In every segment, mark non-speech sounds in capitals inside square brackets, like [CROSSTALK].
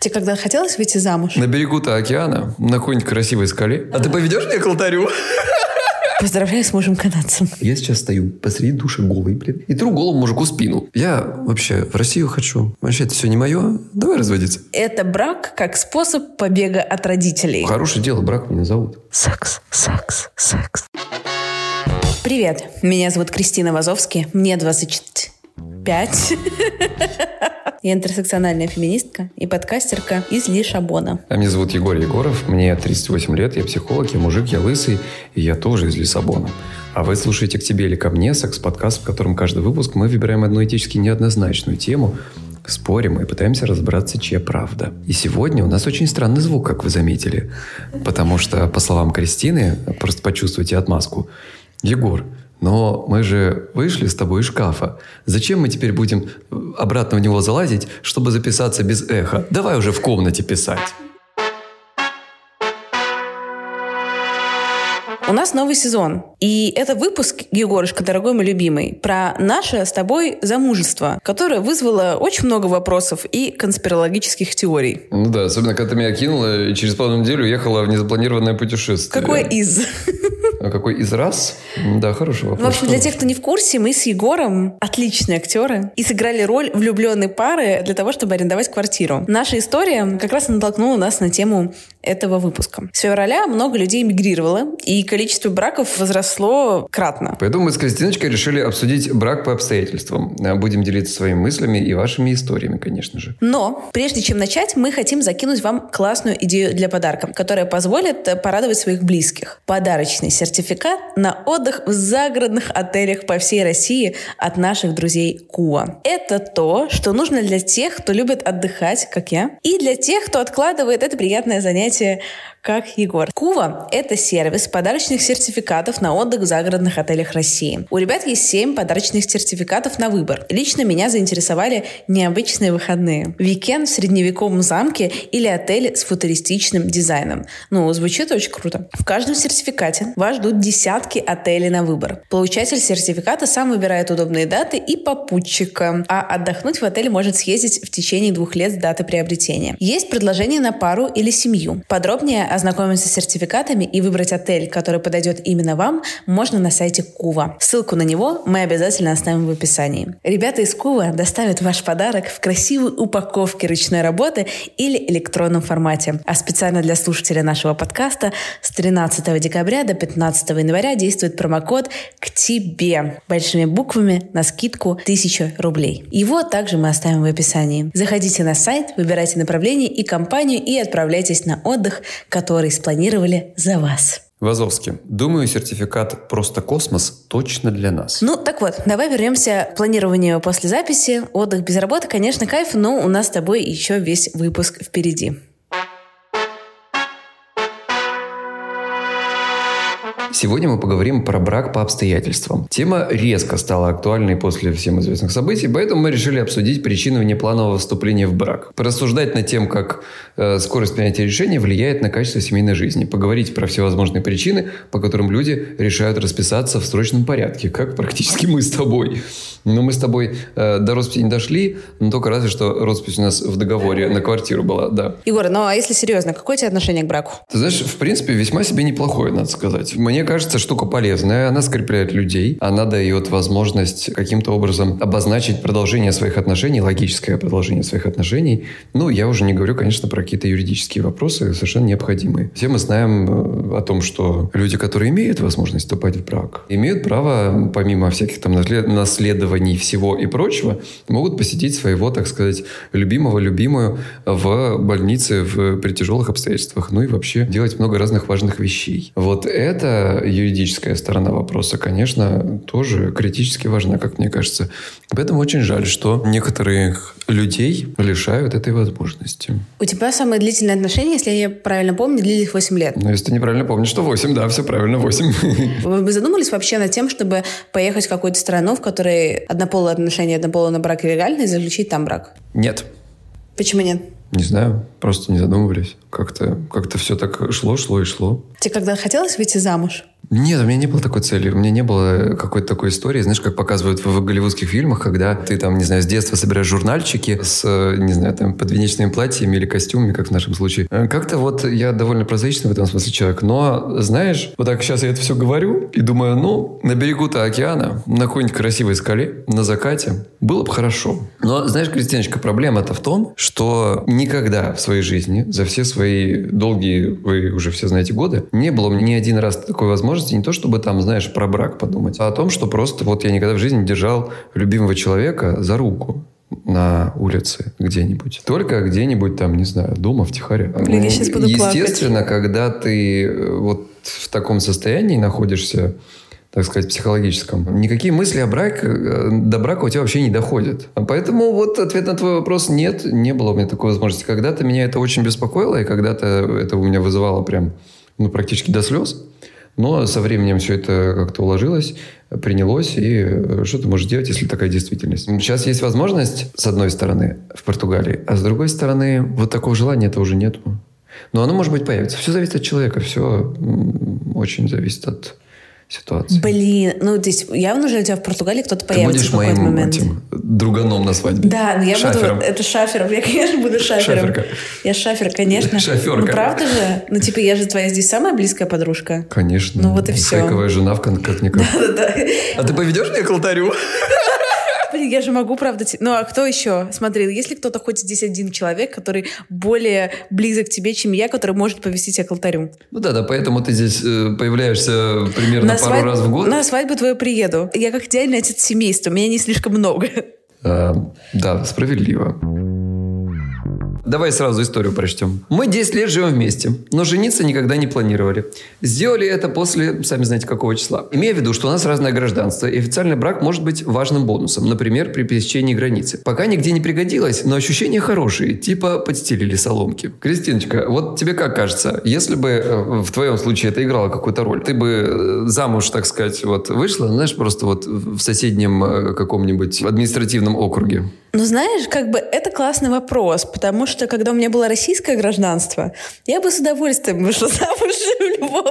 Тебе когда хотелось выйти замуж? На берегу-то океана, на какой-нибудь красивой скале. А ты поведешь меня к алтарю? [LAUGHS] Поздравляю с мужем канадцем. Я сейчас стою посреди души голый, блин, и тру голову мужику спину. Я вообще в Россию хочу. Вообще это все не мое. Давай разводиться. Это брак как способ побега от родителей. Хорошее дело, брак меня зовут. Секс, секс, секс. Привет, меня зовут Кристина Вазовски, мне 25. Я интерсекциональная феминистка и подкастерка из Лишабона. А меня зовут Егор Егоров, мне 38 лет, я психолог, я мужик, я лысый, и я тоже из Лиссабона. А вы слушаете «К тебе или ко мне» секс-подкаст, в котором каждый выпуск мы выбираем одну этически неоднозначную тему, спорим и пытаемся разобраться, чья правда. И сегодня у нас очень странный звук, как вы заметили. Потому что, по словам Кристины, просто почувствуйте отмазку, Егор, но мы же вышли с тобой из шкафа. Зачем мы теперь будем обратно в него залазить, чтобы записаться без эха? Давай уже в комнате писать. У нас новый сезон. И это выпуск, Егорушка, дорогой мой любимый, про наше с тобой замужество, которое вызвало очень много вопросов и конспирологических теорий. Ну да, особенно когда ты меня кинула и через полную неделю ехала в незапланированное путешествие. Какой из? [LAUGHS] А какой из раз? Да, хороший вопрос. В общем, для тех, кто не в курсе, мы с Егором отличные актеры и сыграли роль влюбленной пары для того, чтобы арендовать квартиру. Наша история как раз натолкнула нас на тему этого выпуска. С февраля много людей мигрировало, и количество браков возросло кратно. Поэтому мы с Кристиночкой решили обсудить брак по обстоятельствам. Будем делиться своими мыслями и вашими историями, конечно же. Но прежде чем начать, мы хотим закинуть вам классную идею для подарка, которая позволит порадовать своих близких. Подарочный сертификат на отдых в загородных отелях по всей России от наших друзей Куа. Это то, что нужно для тех, кто любит отдыхать, как я, и для тех, кто откладывает это приятное занятие как Егор. Кува – это сервис подарочных сертификатов на отдых в загородных отелях России. У ребят есть 7 подарочных сертификатов на выбор. Лично меня заинтересовали необычные выходные. Уикенд в средневековом замке или отель с футуристичным дизайном. Ну, звучит очень круто. В каждом сертификате вас ждут десятки отелей на выбор. Получатель сертификата сам выбирает удобные даты и попутчика, а отдохнуть в отеле может съездить в течение двух лет с даты приобретения. Есть предложение на пару или семью. Подробнее ознакомиться с сертификатами и выбрать отель, который подойдет именно вам, можно на сайте Кува. Ссылку на него мы обязательно оставим в описании. Ребята из Кува доставят ваш подарок в красивой упаковке ручной работы или электронном формате. А специально для слушателя нашего подкаста с 13 декабря до 15 января действует промокод «К тебе» большими буквами на скидку 1000 рублей. Его также мы оставим в описании. Заходите на сайт, выбирайте направление и компанию и отправляйтесь на отдых, который спланировали за вас. Вазовский. Думаю, сертификат «Просто космос» точно для нас. Ну, так вот, давай вернемся к планированию после записи. Отдых без работы, конечно, кайф, но у нас с тобой еще весь выпуск впереди. Сегодня мы поговорим про брак по обстоятельствам. Тема резко стала актуальной после всем известных событий, поэтому мы решили обсудить причины внепланового вступления в брак. Порассуждать над тем, как э, скорость принятия решения влияет на качество семейной жизни. Поговорить про всевозможные причины, по которым люди решают расписаться в срочном порядке, как практически мы с тобой. Но мы с тобой э, до росписи не дошли, но только разве что роспись у нас в договоре на квартиру была, да. Егор, ну а если серьезно, какое у тебя отношение к браку? Ты знаешь, в принципе, весьма себе неплохое, надо сказать. Мне кажется, штука полезная, она скрепляет людей, она дает возможность каким-то образом обозначить продолжение своих отношений, логическое продолжение своих отношений. Ну, я уже не говорю, конечно, про какие-то юридические вопросы, совершенно необходимые. Все мы знаем э, о том, что люди, которые имеют возможность вступать в брак, имеют право, помимо всяких там наследований всего и прочего, могут посетить своего, так сказать, любимого, любимую в больнице в, при тяжелых обстоятельствах. Ну и вообще делать много разных важных вещей. Вот это юридическая сторона вопроса, конечно, тоже критически важна, как мне кажется. Поэтому очень жаль, что некоторых людей лишают этой возможности. У тебя самые длительные отношения, если я правильно помню, длились 8 лет. Ну, если ты неправильно помнишь, что 8, да, все правильно, 8. [LAUGHS] Вы задумались вообще над тем, чтобы поехать в какую-то страну, в которой однополые отношения, однополый брак легальны, и заключить там брак? Нет. Почему нет? Не знаю, просто не задумывались. Как-то как все так шло, шло и шло. Тебе когда хотелось выйти замуж? Нет, у меня не было такой цели. У меня не было какой-то такой истории, знаешь, как показывают в голливудских фильмах, когда ты там, не знаю, с детства собираешь журнальчики с, не знаю, там, подвенечными платьями или костюмами, как в нашем случае. Э, как-то вот я довольно прозаичный в этом смысле человек. Но, знаешь, вот так сейчас я это все говорю и думаю, ну, на берегу-то океана, на какой-нибудь красивой скале, на закате, было бы хорошо. Но, знаешь, Кристиночка, проблема-то в том, что никогда в своей жизни, за все свои долгие, вы уже все знаете, годы, не было ни один раз такой возможности, не то чтобы там, знаешь, про брак подумать, а о том, что просто вот я никогда в жизни не держал любимого человека за руку на улице где-нибудь. Только где-нибудь там, не знаю, дома, втихаря. Блин, я сейчас буду Естественно, плакать. когда ты э, вот в таком состоянии находишься, так сказать, психологическом, никакие мысли о браке, э, до брака у тебя вообще не доходят. Поэтому вот ответ на твой вопрос нет, не было у меня такой возможности. Когда-то меня это очень беспокоило, и когда-то это у меня вызывало прям ну, практически до слез. Но со временем все это как-то уложилось, принялось, и э, что ты можешь делать, если такая действительность? Сейчас есть возможность, с одной стороны, в Португалии, а с другой стороны, вот такого желания это уже нету. Но оно, может быть, появится. Все зависит от человека, все очень зависит от ситуации. Блин, ну здесь явно же у тебя в Португалии кто-то появится Ты будешь в какой-то моим момент. этим друганом на свадьбе. Да, но я Шафером. буду... Это шафером. Я, конечно, буду шафером. Шаферка. Я шафер, конечно. Шоферка. Ну, правда же? Ну, типа, я же твоя здесь самая близкая подружка. Конечно. Ну, вот и всё. Фейковая жена, в кон- как-никак. Да-да-да. А ты поведешь меня к алтарю? Я же могу, правда... те- Ну, а кто еще? Смотри, есть ли кто-то хоть здесь один человек, который более близок к тебе, чем я, который может повести тебя к алтарю? Ну да, да, поэтому ты здесь э, появляешься примерно пару свадь- раз в год. На свадьбу твою приеду. Я как идеальный отец семейства, меня не слишком много. А, да, справедливо. Давай сразу историю прочтем. Мы 10 лет живем вместе, но жениться никогда не планировали. Сделали это после, сами знаете, какого числа. Имея в виду, что у нас разное гражданство, и официальный брак может быть важным бонусом, например, при пересечении границы. Пока нигде не пригодилось, но ощущения хорошие, типа подстелили соломки. Кристиночка, вот тебе как кажется, если бы э, в твоем случае это играло какую-то роль, ты бы э, замуж, так сказать, вот вышла, знаешь, просто вот в соседнем э, каком-нибудь административном округе? Ну, знаешь, как бы это классный вопрос, потому что когда у меня было российское гражданство, я бы с удовольствием вышла [LAUGHS] замуж в любом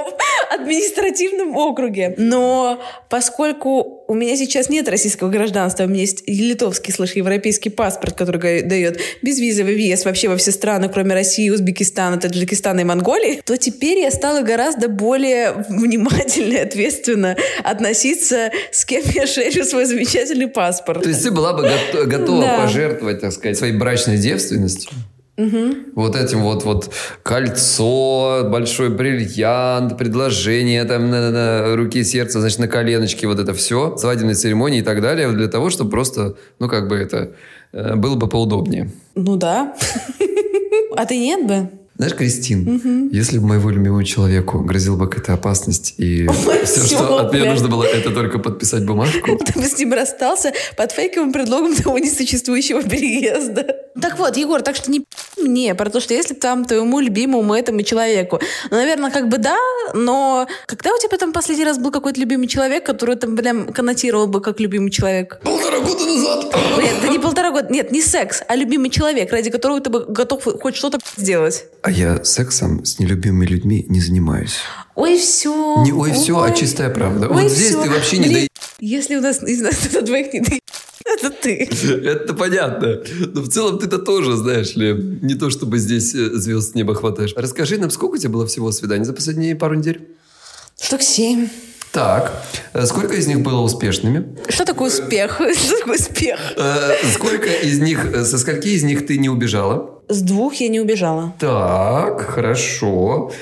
административном округе. Но поскольку у меня сейчас нет российского гражданства, у меня есть литовский слэш европейский паспорт, который дает безвизовый въезд вообще во все страны, кроме России, Узбекистана, Таджикистана и Монголии, то теперь я стала гораздо более внимательно и ответственно относиться, с кем я шерю свой замечательный паспорт. То есть ты была бы гото- готова Да. Пожертвовать, так сказать, своей брачной девственностью? Вот этим вот, вот кольцо, большой бриллиант, предложение там на, на руки сердца, значит, на коленочке, вот это все, свадебной церемонии и так далее, для того, чтобы просто, ну, как бы это э, было бы поудобнее. Ну да. [LAUGHS] А ты нет бы? Знаешь, Кристин, если бы моему любимому человеку грозила бы какая-то опасность, и [LAUGHS] Ой, все, всё, что от меня нужно было, это только подписать бумажку, [LAUGHS] Ты бы с ним расстался под фейковым предлогом того несуществующего переезда. Так вот, Егор, так что не мне про то, что если там твоему любимому этому человеку, ну, наверное, как бы да, но когда у тебя там последний раз был какой-то любимый человек, который там прям коннотировал бы как любимый человек? полтора года назад. Нет, это не полтора года, нет, не секс, а любимый человек, ради которого ты бы готов хоть что-то сделать. А я сексом с нелюбимыми людьми не занимаюсь. Ой, все. Не ой, все, а чистая правда. Ой, вот здесь всё. ты вообще не дай... Если у нас из нас [LAUGHS] это двоих не дай... Это ты. Это понятно. Но в целом ты-то тоже, знаешь ли, не то чтобы здесь э, звезд с неба хватаешь. Расскажи нам, сколько у тебя было всего свиданий за последние пару недель? Штук семь. Так, э, сколько из них было успешными? Что такое успех? [LAUGHS] Что такое успех? Э, Сколько из них, э, со скольки из них ты не убежала? С двух я не убежала. Так, хорошо.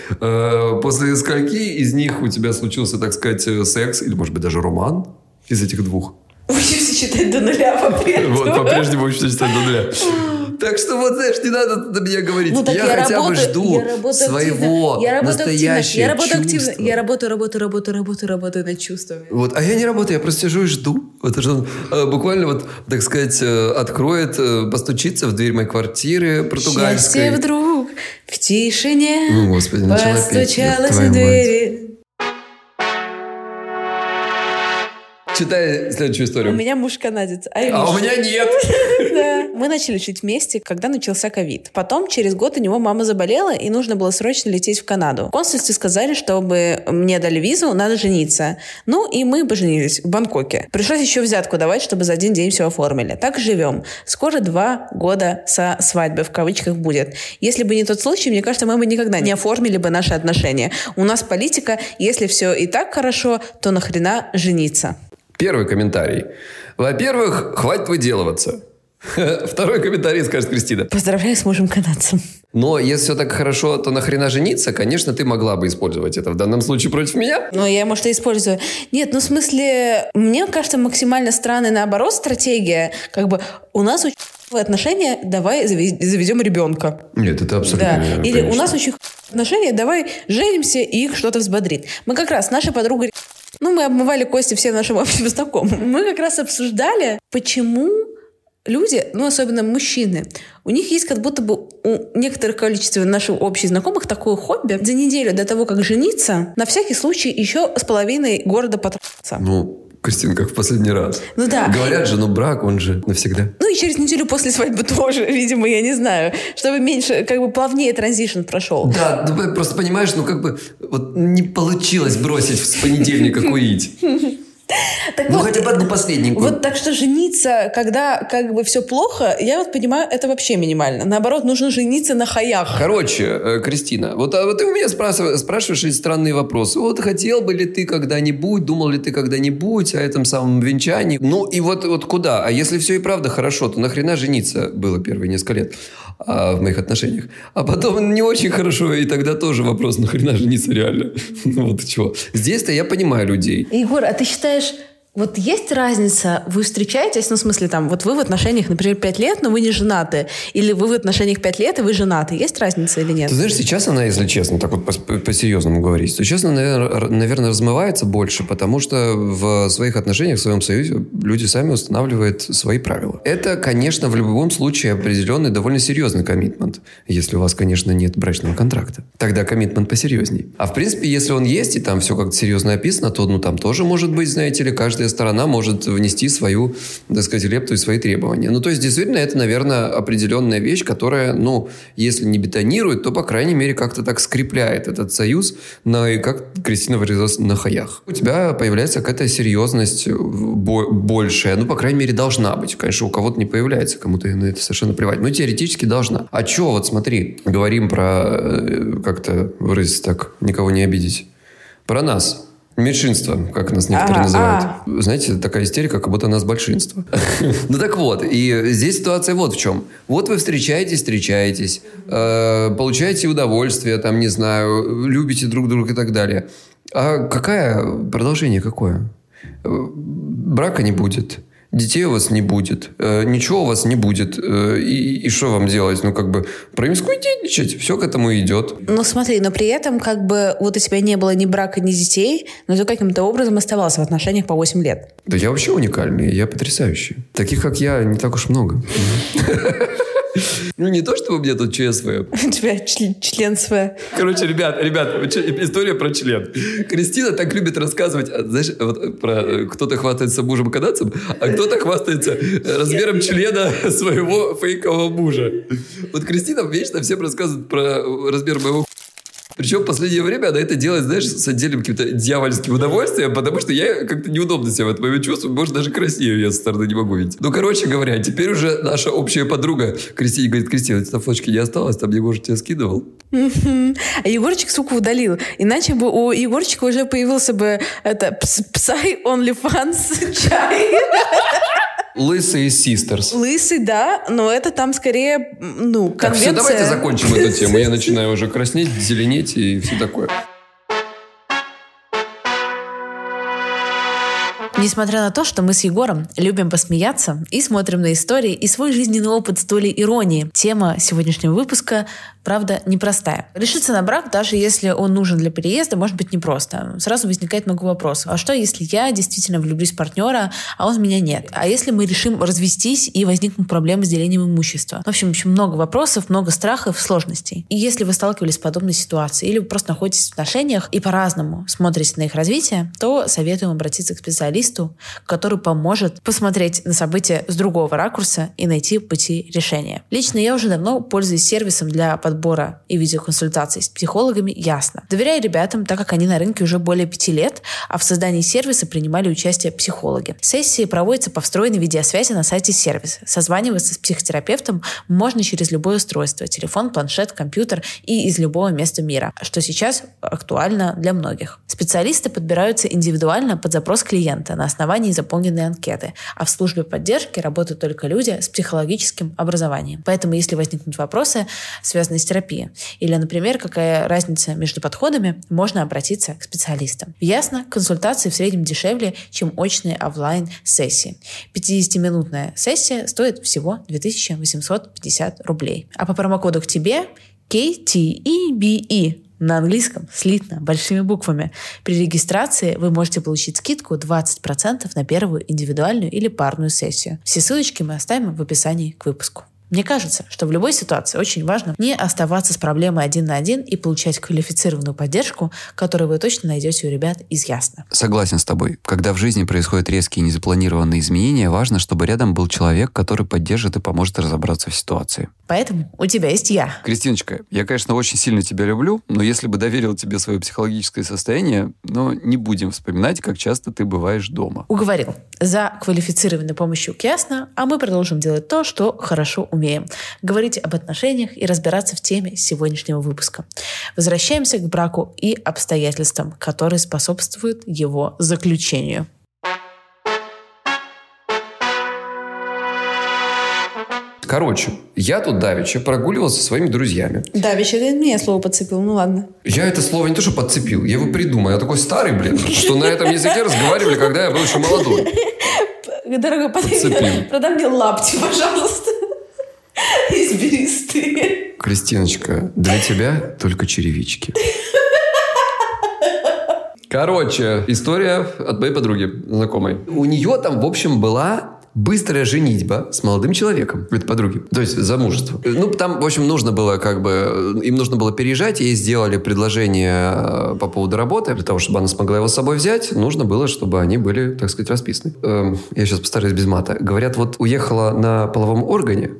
После скольки из них у тебя случился, так сказать, секс, или, может быть, даже роман из этих двух? Учимся считать до нуля по-прежнему. Вот, по-прежнему учишься читать до нуля. [LAUGHS] Так что вот, знаешь, не надо на меня говорить. Ну, я, я хотя бы работаю- жду я работаю своего активно. Я работаю активно. настоящего Я работаю активно. чувства. Я работаю, работаю, работаю, работаю, работаю над чувствами. Вот, а я не работаю, я просто сижу и жду. Вот что он э, буквально вот, так сказать, э, откроет, э, постучится в дверь моей квартиры португальской. Счастье вдруг в тишине Ну, господи, твою в мать. Читай следующую У историю. меня муж канадец. А у меня нет. [LAUGHS] Да. Мы начали жить вместе, когда начался ковид. Потом, через год, у него мама заболела, и нужно было срочно лететь в Канаду. В консульстве сказали, чтобы мне дали визу, надо жениться. Ну, и мы поженились в Бангкоке. Пришлось еще взятку давать, чтобы за один день все оформили. Так живем. Скоро два года со свадьбы, в кавычках, будет. Если бы не тот случай, мне кажется, мы бы никогда не оформили бы наши отношения. У нас политика, если все и так хорошо, то нахрена жениться? Первый комментарий. Во-первых, хватит выделываться. [LAUGHS] Второй комментарий скажет Кристина. Поздравляю с мужем канадцем. Но если все так хорошо, то нахрена жениться? Конечно, ты могла бы использовать это в данном случае против меня. Ну, я, может, и использую. Нет, ну, в смысле, мне кажется, максимально странной, наоборот, стратегия. Как бы у нас очень отношения, давай заве- заведем ребенка. Нет, это абсолютно Да. верно, Или у конечно. нас очень отношения, давай женимся, и их что-то взбодрит. Мы как раз, наша подруга... Ну, мы обмывали кости всем нашим общим [LAUGHS] знакомым. Мы как раз обсуждали, почему люди, ну, особенно мужчины, у них есть как будто бы у некоторых количества наших общих знакомых такое хобби за неделю до того, как жениться, на всякий случай еще с половиной города потрахаться. Ну, Кристина, как в последний раз. Ну да. Говорят же, ну брак, он же навсегда. Ну и через неделю после свадьбы тоже, [LAUGHS] видимо, я не знаю, чтобы меньше, как бы плавнее транзишн прошел. Да, ну, просто понимаешь, ну как бы вот не получилось бросить с понедельника курить. [LAUGHS] [LAUGHS] Так Ну вот, хотя бы одну последнюю. Вот так что жениться, когда как бы все плохо, я вот понимаю, это вообще минимально. Наоборот, нужно жениться на хаях. Короче, э, Кристина, вот, а вот ты у меня спрашиваешь, спрашиваешь эти странные вопросы. Вот хотел бы ли ты когда-нибудь, думал ли ты когда-нибудь о этом самом венчании? Ну и вот, вот куда? А если все и правда хорошо, то нахрена жениться было первые несколько лет а, в моих отношениях? А потом не очень хорошо, и тогда тоже вопрос, нахрена жениться реально? [LAUGHS] Ну вот чего. Здесь-то я понимаю людей. Егор, а ты считаешь, вот есть разница, вы встречаетесь, ну, в смысле, там, вот вы в отношениях, например, 5 лет, но вы не женаты, или вы в отношениях 5 лет, и вы женаты. Есть разница или нет? Ты знаешь, сейчас она, если честно, так вот по- по-серьезному говорить, сейчас она, наверное, размывается больше, потому что в своих отношениях, в своем союзе люди сами устанавливают свои правила. Это, конечно, в любом случае определенный довольно серьезный коммитмент, если у вас, конечно, нет брачного контракта. Тогда коммитмент посерьезней. А в принципе, если он есть, и там все как-то серьезно описано, то ну там тоже может быть, знаете ли, каждая сторона может внести свою, так сказать, лепту и свои требования. Ну, то есть, действительно, это, наверное, определенная вещь, которая, ну, если не бетонирует, то, по крайней мере, как-то так скрепляет этот союз, на, и как Кристина выразилась, на хаях. У тебя появляется какая-то серьезность бо- большая, ну, по крайней мере, должна быть. Конечно, у кого-то не появляется, кому-то на это совершенно плевать. Но теоретически должна. А что, вот смотри, говорим про, э, как-то выразиться так, никого не обидеть, про нас. Меньшинство, как нас некоторые Ага, называют. Знаете, такая истерика, как будто нас большинство. [LAUGHS] Ну так вот, и здесь ситуация вот в чем. Вот вы встречаетесь, встречаетесь, э, получаете удовольствие, там, не знаю, любите друг друга и так далее. А какое продолжение какое? Э, Брака не будет. Детей у вас не будет, э, ничего у вас не будет. Э, и и что вам делать? Ну, как бы промискуитетничать, все к этому идет. Ну смотри, но при этом как бы вот у тебя не было ни брака, ни детей, но ты каким-то образом оставался в отношениях по 8 лет. Да я вообще уникальный, я потрясающий. Таких, как я, не так уж много. [LAUGHS] Ну, не то, чтобы у меня тут ЧСВ. У [LAUGHS] тебя член, член СВ. Короче, ребят, ребят, история про член. Кристина так любит рассказывать, а, знаешь, вот про э, кто-то хвастается мужем канадцем, а кто-то хвастается э, размером члена своего фейкового мужа. Вот Кристина вечно всем рассказывает про э, размер моего причем в последнее время она это делает, знаешь, с отдельным каким-то дьявольским удовольствием, потому что я как-то неудобно себя в этот момент чувствую, может, даже краснею я со стороны не могу видеть. Ну, короче говоря, теперь уже наша общая подруга Кристине говорит, Кристина, у тебя фоточки не осталось, там Егор тебя скидывал. А Егорчик, сука, удалил. Иначе бы у Егорчика уже появился бы это пс- Psy OnlyFans [LAUGHS] чай. Лысые систерс. Лысый, да, но это там скорее, ну, Так, конвенция. все, давайте закончим эту тему. Я [LAUGHS] начинаю уже краснеть, зеленеть и все такое. Несмотря на то, что мы с Егором любим посмеяться и смотрим на истории и свой жизненный опыт с долей иронии, тема сегодняшнего выпуска правда, непростая. Решиться на брак, даже если он нужен для переезда, может быть непросто. Сразу возникает много вопросов. А что, если я действительно влюблюсь в партнера, а он в меня нет? А если мы решим развестись и возникнут проблемы с делением имущества? В общем, очень много вопросов, много страхов, сложностей. И если вы сталкивались с подобной ситуацией или вы просто находитесь в отношениях и по-разному смотрите на их развитие, то советуем обратиться к специалисту, который поможет посмотреть на события с другого ракурса и найти пути решения. Лично я уже давно пользуюсь сервисом для подбора и видеоконсультаций с психологами ясно. Доверяю ребятам, так как они на рынке уже более пяти лет, а в создании сервиса принимали участие психологи. Сессии проводятся по встроенной видеосвязи на сайте сервиса. Созваниваться с психотерапевтом можно через любое устройство – телефон, планшет, компьютер и из любого места мира, что сейчас актуально для многих. Специалисты подбираются индивидуально под запрос клиента на основании заполненной анкеты, а в службе поддержки работают только люди с психологическим образованием. Поэтому, если возникнут вопросы, связанные с терапии. Или, например, какая разница между подходами, можно обратиться к специалистам. Ясно, консультации в среднем дешевле, чем очные офлайн-сессии. 50-минутная сессия стоит всего 2850 рублей. А по промокоду к тебе KTEBE на английском слитно, большими буквами. При регистрации вы можете получить скидку 20% на первую индивидуальную или парную сессию. Все ссылочки мы оставим в описании к выпуску. Мне кажется, что в любой ситуации очень важно не оставаться с проблемой один на один и получать квалифицированную поддержку, которую вы точно найдете у ребят из Ясно. Согласен с тобой. Когда в жизни происходят резкие незапланированные изменения, важно, чтобы рядом был человек, который поддержит и поможет разобраться в ситуации. Поэтому у тебя есть я. Кристиночка, я, конечно, очень сильно тебя люблю, но если бы доверил тебе свое психологическое состояние, но не будем вспоминать, как часто ты бываешь дома. Уговорил. За квалифицированной помощью к Ясно, а мы продолжим делать то, что хорошо умеем. Говорить об отношениях и разбираться в теме сегодняшнего выпуска. Возвращаемся к браку и обстоятельствам, которые способствуют его заключению. Короче, я тут давеча прогуливался со своими друзьями. Давеча, ты меня слово подцепил, ну ладно. Я это слово не то, что подцепил, я его придумал. Я такой старый, блин, что на этом языке разговаривали, когда я был еще молодой. Дорогой, подойди, продай мне лапти, пожалуйста. Из бересты. Кристиночка, для тебя только черевички. Короче, история от моей подруги, знакомой. У нее там, в общем, была быстрая женитьба с молодым человеком, это подруги, то есть замужество. Ну, там, в общем, нужно было как бы, им нужно было переезжать, ей сделали предложение э, по поводу работы, для того, чтобы она смогла его с собой взять, нужно было, чтобы они были, так сказать, расписаны. Эм, я сейчас постараюсь без мата. Говорят, вот уехала на половом органе,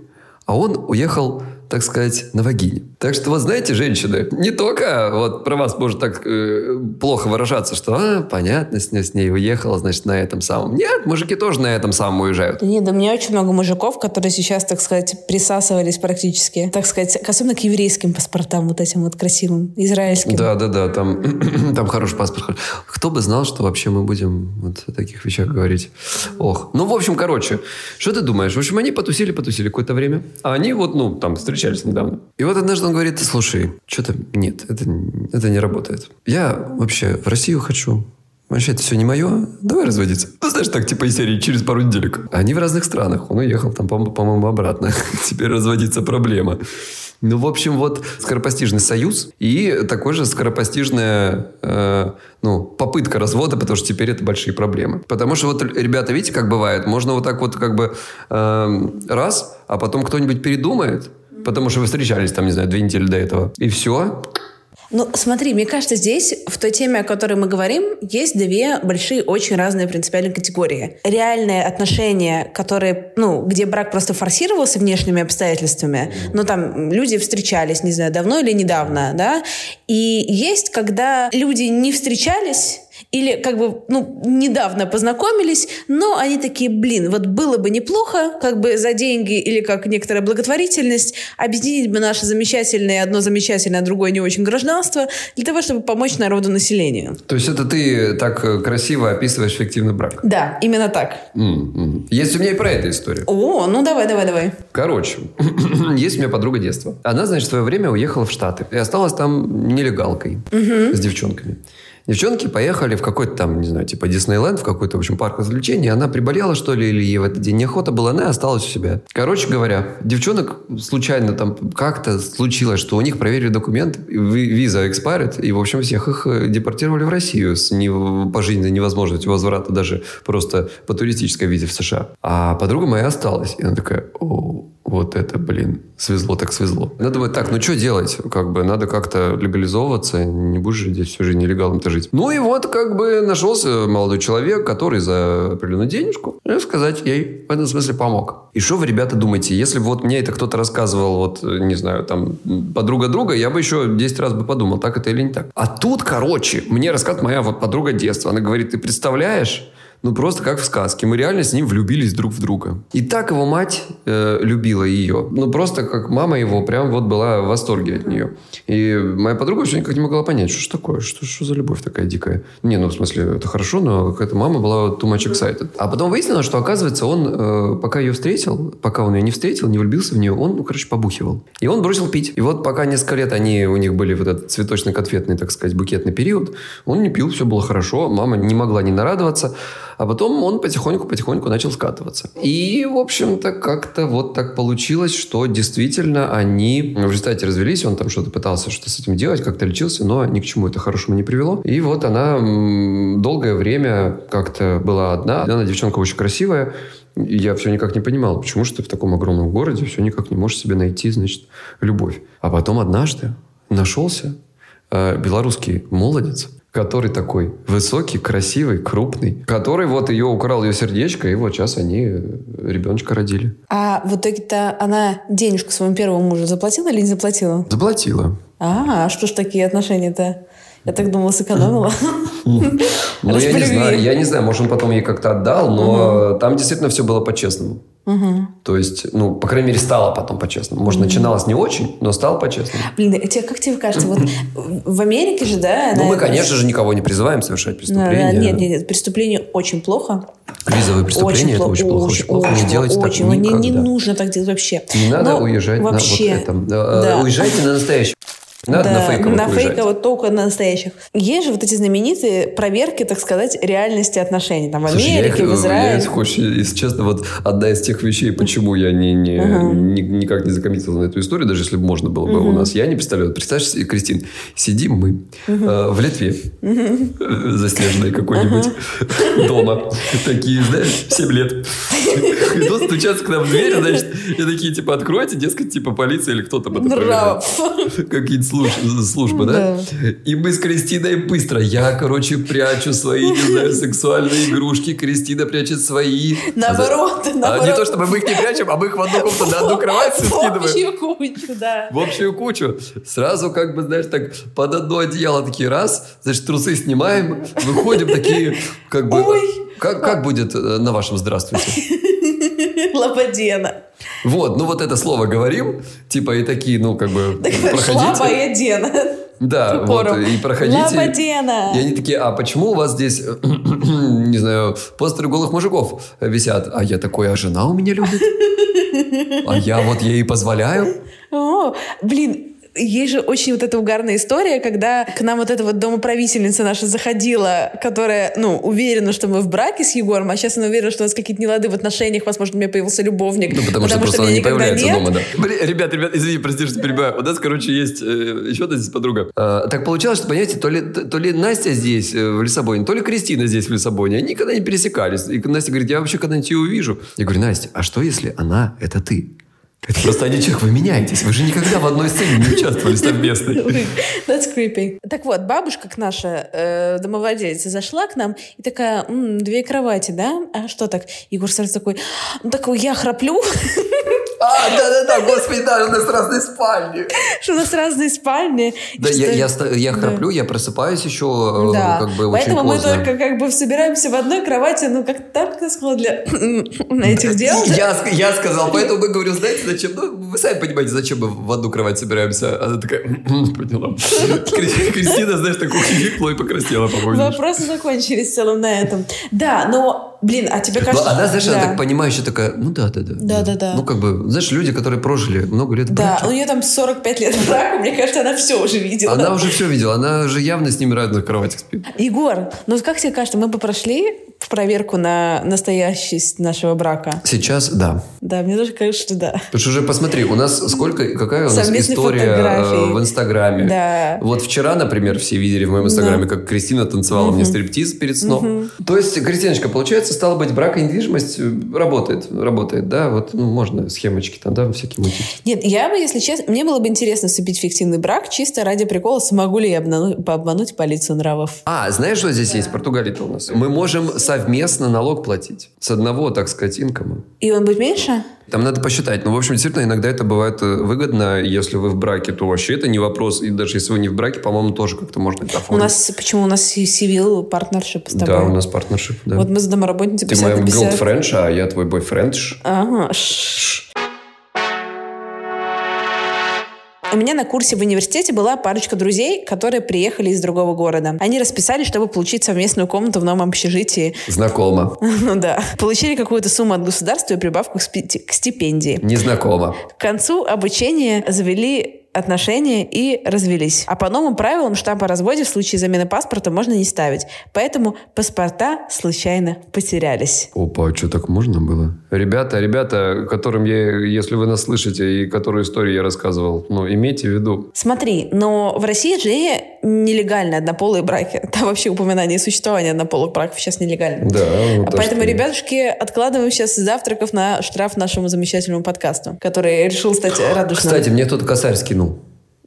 а он уехал так сказать, на вагине. Так что, вот знаете, женщины, не только вот про вас может так э, плохо выражаться, что, а, понятно, с ней, с ней уехала, значит, на этом самом. Нет, мужики тоже на этом самом уезжают. Нет, да у меня очень много мужиков, которые сейчас, так сказать, присасывались практически, так сказать, особенно к еврейским паспортам, вот этим вот красивым, израильским. Да, да, да, там, [CLEARS THROAT] там хороший паспорт. Кто бы знал, что вообще мы будем вот о таких вещах говорить. Ох. Ну, в общем, короче, что ты думаешь? В общем, они потусили, потусили какое-то время. А они вот, ну, там, встречались недавно. И вот однажды он говорит, слушай, что-то нет, это, это не работает. Я вообще в Россию хочу, Вообще, это все не мое. Давай разводиться. Ну, знаешь, так, типа из серии через пару неделек. Они в разных странах. Он уехал там, по-моему, обратно. [LAUGHS] Теперь разводиться проблема. Ну, в общем, вот скоропостижный союз и такой же скоропостижная э, ну, попытка развода, потому что теперь это большие проблемы. Потому что вот, ребята, видите, как бывает? Можно вот так вот как бы э, раз, а потом кто-нибудь передумает, потому что вы встречались там, не знаю, две недели до этого. И все, ну, смотри, мне кажется, здесь, в той теме, о которой мы говорим, есть две большие, очень разные принципиальные категории. Реальные отношения, которые, ну, где брак просто форсировался внешними обстоятельствами, но там люди встречались, не знаю, давно или недавно, да, и есть, когда люди не встречались, или как бы, ну, недавно познакомились, но они такие, блин, вот было бы неплохо, как бы за деньги или как некоторая благотворительность объединить бы наше замечательное, одно замечательное, а другое не очень гражданство, для того, чтобы помочь народу населению. То есть это ты так э, красиво описываешь фиктивный брак? Да, именно так. Mm-hmm. Есть у меня и про эту историю. О, ну давай, давай, давай. Короче, [CLEARS THROAT] есть у меня подруга детства. Она, значит, в свое время уехала в Штаты и осталась там нелегалкой mm-hmm. с девчонками. Девчонки поехали в какой-то там, не знаю, типа Диснейленд, в какой-то, в общем, парк развлечений. Она приболела, что ли, или ей в этот день неохота была, она осталась у себя. Короче говоря, девчонок случайно там как-то случилось, что у них проверили документ, виза экспарит, и, в общем, всех их э, депортировали в Россию с не, пожизненной невозможностью возврата даже просто по туристической визе в США. А подруга моя осталась. И она такая, о, вот это, блин, свезло так свезло. Она думает, так, ну что делать? Как бы надо как-то легализовываться, не будешь здесь всю жизнь нелегалом-то жить. Ну и вот как бы нашелся молодой человек, который за определенную денежку, ну, сказать, ей в этом смысле помог. И что вы, ребята, думаете, если бы вот мне это кто-то рассказывал, вот, не знаю, там, подруга друга, я бы еще 10 раз бы подумал, так это или не так. А тут, короче, мне рассказывает моя вот подруга детства. Она говорит, ты представляешь, ну, просто как в сказке. Мы реально с ним влюбились друг в друга. И так его мать э, любила ее. Ну, просто как мама его прям вот была в восторге от нее. И моя подруга все никак не могла понять, что ж такое, что, что за любовь такая дикая. Не, ну, в смысле, это хорошо, но какая-то мама была too much excited. А потом выяснилось, что, оказывается, он, э, пока ее встретил, пока он ее не встретил, не влюбился в нее, он, ну, короче, побухивал. И он бросил пить. И вот пока несколько лет они, у них были вот этот цветочно-конфетный, так сказать, букетный период, он не пил, все было хорошо, мама не могла не нарадоваться. А потом он потихоньку-потихоньку начал скатываться. И, в общем-то, как-то вот так получилось, что действительно они в результате развелись, он там что-то пытался что-то с этим делать, как-то лечился, но ни к чему это хорошему не привело. И вот она долгое время как-то была одна. Она девчонка очень красивая, я все никак не понимал, почему же ты в таком огромном городе все никак не можешь себе найти, значит, любовь. А потом однажды нашелся э, белорусский молодец, который такой высокий, красивый, крупный, который вот ее украл ее сердечко, и вот сейчас они э, ребеночка родили. А в итоге-то она денежку своему первому мужу заплатила или не заплатила? Заплатила. А, а что ж такие отношения-то? Я так думала, сэкономила. Ну, я не знаю, я не знаю, может, он потом ей как-то отдал, но там действительно все было по-честному. Угу. То есть, ну, по крайней мере, стало потом по-честному. Может, угу. начиналось не очень, но стало по-честному. Блин, а тебе, как тебе кажется, вот в Америке же, да? Ну, мы, конечно же, никого не призываем совершать преступления. Нет, нет, нет, преступление очень плохо. Визовые преступления, это очень плохо, очень плохо. Не делайте так никогда. Не, нужно так делать вообще. Не надо уезжать на вот этом. Уезжайте на настоящий надо да, на фейковых На фейковых только на настоящих. Есть же вот эти знаменитые проверки, так сказать, реальности отношений. Там в Слушай, Америке, их, в Израиле. Я, хочешь, если честно, вот одна из тех вещей, почему я не, не, uh-huh. ни, никак не закоммитил на эту историю, даже если бы можно было бы uh-huh. у нас. Я не представляю. Представь, Кристин, сидим мы uh-huh. э, в Литве, uh-huh. заснеженной какой-нибудь uh-huh. дома. Такие, знаешь, 7 лет. Идут стучаться к нам в дверь, значит, и такие, типа, откройте, дескать, типа, полиция или кто-то. Какие-то служ, службы, да? да? И мы с Кристиной быстро. Я, короче, прячу свои, не знаю, [LAUGHS] сексуальные игрушки. Кристина прячет свои. Наоборот, а, наоборот. А не то, чтобы мы их не прячем, а мы их в одну комнату на одну кровать все [LAUGHS] скидываем. В общую кучу, да. В общую кучу. Сразу, как бы, знаешь, так под одно одеяло такие раз, значит, трусы снимаем, выходим такие, как бы... Ой. Как, как будет э, на вашем «здравствуйте»? [LAUGHS] Лободена. Вот, ну вот это слово говорим, типа и такие, ну как бы проходите. Лободена. Да, вот, и проходите. Лободена. И они такие, а почему у вас здесь, [CLEARS THROAT] не знаю, постеры голых мужиков висят? А я такой, а жена у меня любит? А я вот ей позволяю? О, блин, есть же очень вот эта угарная история, когда к нам вот эта вот домоправительница наша заходила, которая, ну, уверена, что мы в браке с Егором, а сейчас она уверена, что у нас какие-то нелады в отношениях, возможно, у меня появился любовник. Ну, потому, потому что, что просто она не появляется нет. дома, да. Блин, ребят, ребят, извини, прости, что перебиваю. У нас, короче, есть э, еще одна здесь подруга. Э, так получалось, что, понимаете, то ли, то ли Настя здесь, э, в Лиссабоне, то ли Кристина здесь, в Лиссабоне. Они никогда не пересекались. И Настя говорит, я вообще когда-нибудь ее увижу. Я говорю, Настя, а что, если она — это ты? Это просто один человек, вы меняетесь. Вы же никогда в одной сцене не участвовали совместно. [LAUGHS] That's creepy. Так вот, бабушка к наша э, домовладелица зашла к нам и такая, м-м, две кровати, да? А что так? Егор сразу такой, ну такой, я храплю. [LAUGHS] А, да-да-да, господи, да, у нас разные спальни. Что у нас разные спальни. Да, я, я, я храплю, я просыпаюсь еще да. как бы Поэтому очень поздно. мы только как бы собираемся в одной кровати, ну, как так сказала, для [LAUGHS] этих дел. [LAUGHS] Я, я сказал, поэтому мы говорю, знаете, зачем? Ну, вы сами понимаете, зачем мы в одну кровать собираемся. Она такая, по делам. [LAUGHS] Кристина, знаешь, такую хихикнула и покраснела, по-моему. Вопросы закончились в целом на этом. Да, но Блин, а тебе Ну, кажется... она, знаешь, да. она так понимающая такая, ну да, да, да. Да-да-да. Ну, как бы, знаешь, люди, которые прожили много лет Да, у нее там 45 лет брака, мне кажется, она все уже видела. Она уже все видела, она же явно с ними разных кроватях спит. Егор, ну как тебе кажется, мы бы прошли в проверку на настоящесть нашего брака? Сейчас, да. Да, мне тоже кажется, что да. Потому что уже посмотри, у нас сколько, какая у нас история фотографии. э, в Инстаграме. Да. Вот вчера, например, все видели в моем Инстаграме, как Кристина танцевала мне стриптиз перед сном. То есть, Кристиночка, получается, стало быть, брак и недвижимость э, работает, работает, да? Вот, ну, можно схемочки там, да, всякие мутить. Нет, я бы, если честно, мне было бы интересно вступить в фиктивный брак чисто ради прикола, смогу ли я обману- пообмануть полицию нравов. А, знаешь, что здесь есть? Португалия-то у нас. Мы можем совместно налог платить. С одного, так сказать, инкома. И он будет меньше? Там надо посчитать. Но, в общем, действительно, иногда это бывает э, выгодно. Если вы в браке, то вообще это не вопрос. И даже если вы не в браке, по-моему, тоже как-то можно это У оформить. нас, почему у нас civil партнершип с тобой? Да, у нас партнершип, да. Вот мы за домоработницей Ты 50 моя на 50. girlfriend, а я твой бойфренд. Ага. У меня на курсе в университете была парочка друзей, которые приехали из другого города. Они расписали, чтобы получить совместную комнату в новом общежитии. Знакомо. [LAUGHS] Ну да. Получили какую-то сумму от государства и прибавку к стипендии. Незнакомо. К концу обучения завели отношения и развелись. А по новым правилам штамп о разводе в случае замены паспорта можно не ставить. Поэтому паспорта случайно потерялись. Опа, а что так можно было? Ребята, ребята, которым я, если вы нас слышите и которую историю я рассказывал, ну, имейте в виду. Смотри, но в России же нелегальны однополые браки. [LAUGHS] Там вообще упоминание существования однополых браков сейчас нелегально. Да. вот А так Поэтому, что- ребятушки, откладываем сейчас завтраков на штраф нашему замечательному подкасту, который решил стать радужным. Кстати, мне тут косарь скинул.